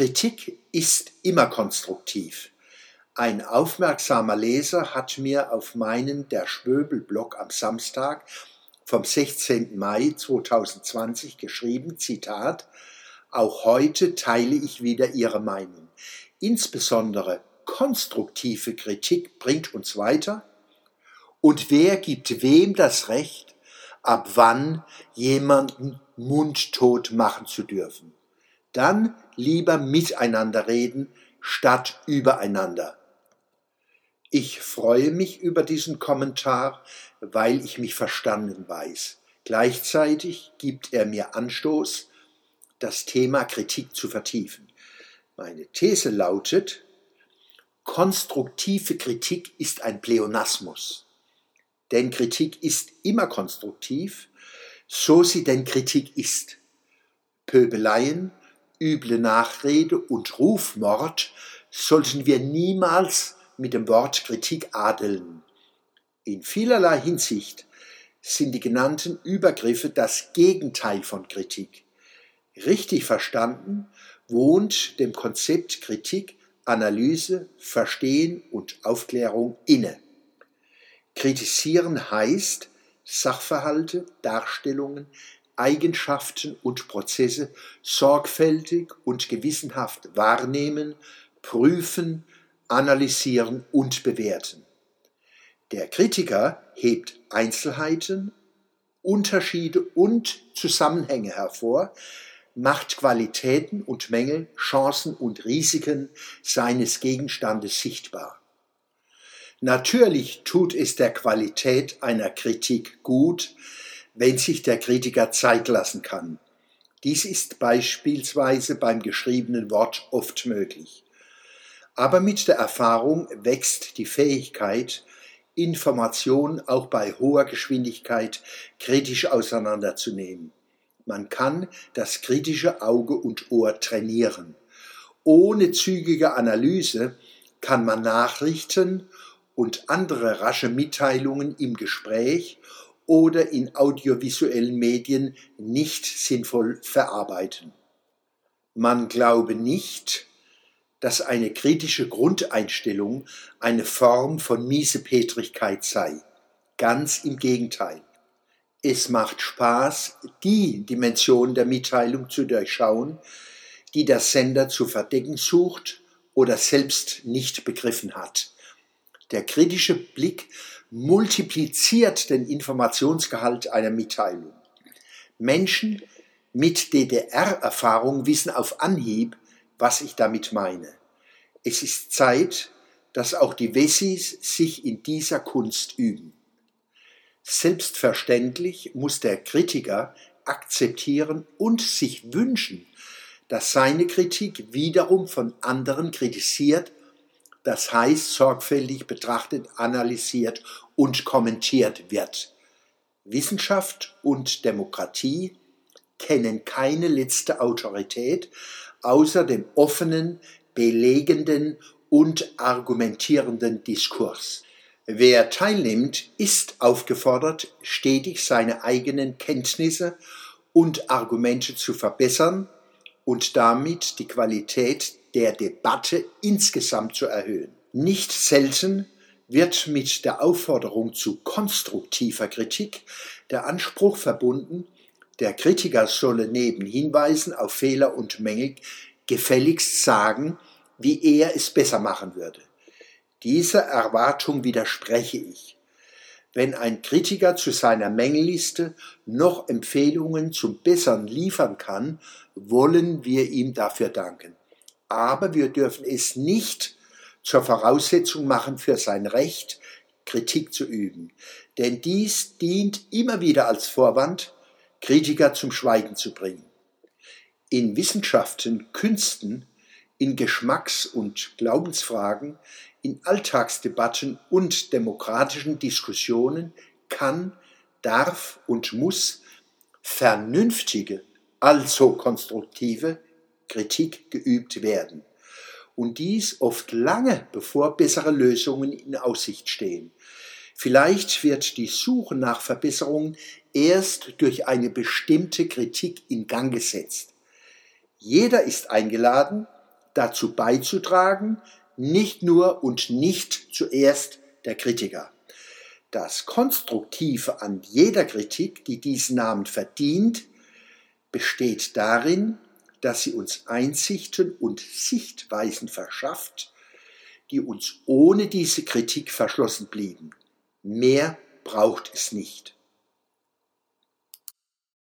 Kritik ist immer konstruktiv. Ein aufmerksamer Leser hat mir auf meinen Der Schwöbel-Blog am Samstag vom 16. Mai 2020 geschrieben, Zitat, auch heute teile ich wieder Ihre Meinung. Insbesondere konstruktive Kritik bringt uns weiter. Und wer gibt wem das Recht, ab wann jemanden mundtot machen zu dürfen? Dann lieber miteinander reden, statt übereinander. Ich freue mich über diesen Kommentar, weil ich mich verstanden weiß. Gleichzeitig gibt er mir Anstoß, das Thema Kritik zu vertiefen. Meine These lautet, konstruktive Kritik ist ein Pleonasmus. Denn Kritik ist immer konstruktiv, so sie denn Kritik ist. Pöbeleien, üble Nachrede und Rufmord sollten wir niemals mit dem Wort Kritik adeln. In vielerlei Hinsicht sind die genannten Übergriffe das Gegenteil von Kritik. Richtig verstanden wohnt dem Konzept Kritik Analyse, Verstehen und Aufklärung inne. Kritisieren heißt, Sachverhalte, Darstellungen, Eigenschaften und Prozesse sorgfältig und gewissenhaft wahrnehmen, prüfen, analysieren und bewerten. Der Kritiker hebt Einzelheiten, Unterschiede und Zusammenhänge hervor, macht Qualitäten und Mängel, Chancen und Risiken seines Gegenstandes sichtbar. Natürlich tut es der Qualität einer Kritik gut, wenn sich der Kritiker Zeit lassen kann. Dies ist beispielsweise beim geschriebenen Wort oft möglich. Aber mit der Erfahrung wächst die Fähigkeit, Information auch bei hoher Geschwindigkeit kritisch auseinanderzunehmen. Man kann das kritische Auge und Ohr trainieren. Ohne zügige Analyse kann man Nachrichten und andere rasche Mitteilungen im Gespräch oder in audiovisuellen Medien nicht sinnvoll verarbeiten. Man glaube nicht, dass eine kritische Grundeinstellung eine Form von Miesepetrigkeit sei. Ganz im Gegenteil. Es macht Spaß, die Dimension der Mitteilung zu durchschauen, die der Sender zu verdecken sucht oder selbst nicht begriffen hat. Der kritische Blick multipliziert den Informationsgehalt einer Mitteilung. Menschen mit DDR-Erfahrung wissen auf Anhieb, was ich damit meine. Es ist Zeit, dass auch die Wessis sich in dieser Kunst üben. Selbstverständlich muss der Kritiker akzeptieren und sich wünschen, dass seine Kritik wiederum von anderen kritisiert das heißt sorgfältig betrachtet, analysiert und kommentiert wird. Wissenschaft und Demokratie kennen keine letzte Autorität außer dem offenen, belegenden und argumentierenden Diskurs. Wer teilnimmt, ist aufgefordert, stetig seine eigenen Kenntnisse und Argumente zu verbessern und damit die Qualität der Debatte insgesamt zu erhöhen. Nicht selten wird mit der Aufforderung zu konstruktiver Kritik der Anspruch verbunden, der Kritiker solle neben Hinweisen auf Fehler und Mängel gefälligst sagen, wie er es besser machen würde. Dieser Erwartung widerspreche ich. Wenn ein Kritiker zu seiner Mängelliste noch Empfehlungen zum Bessern liefern kann, wollen wir ihm dafür danken aber wir dürfen es nicht zur Voraussetzung machen für sein Recht, Kritik zu üben. Denn dies dient immer wieder als Vorwand, Kritiker zum Schweigen zu bringen. In Wissenschaften, Künsten, in Geschmacks- und Glaubensfragen, in Alltagsdebatten und demokratischen Diskussionen kann, darf und muss vernünftige, also konstruktive Kritik geübt werden. Und dies oft lange bevor bessere Lösungen in Aussicht stehen. Vielleicht wird die Suche nach Verbesserungen erst durch eine bestimmte Kritik in Gang gesetzt. Jeder ist eingeladen, dazu beizutragen, nicht nur und nicht zuerst der Kritiker. Das Konstruktive an jeder Kritik, die diesen Namen verdient, besteht darin, dass sie uns Einsichten und Sichtweisen verschafft, die uns ohne diese Kritik verschlossen blieben. Mehr braucht es nicht.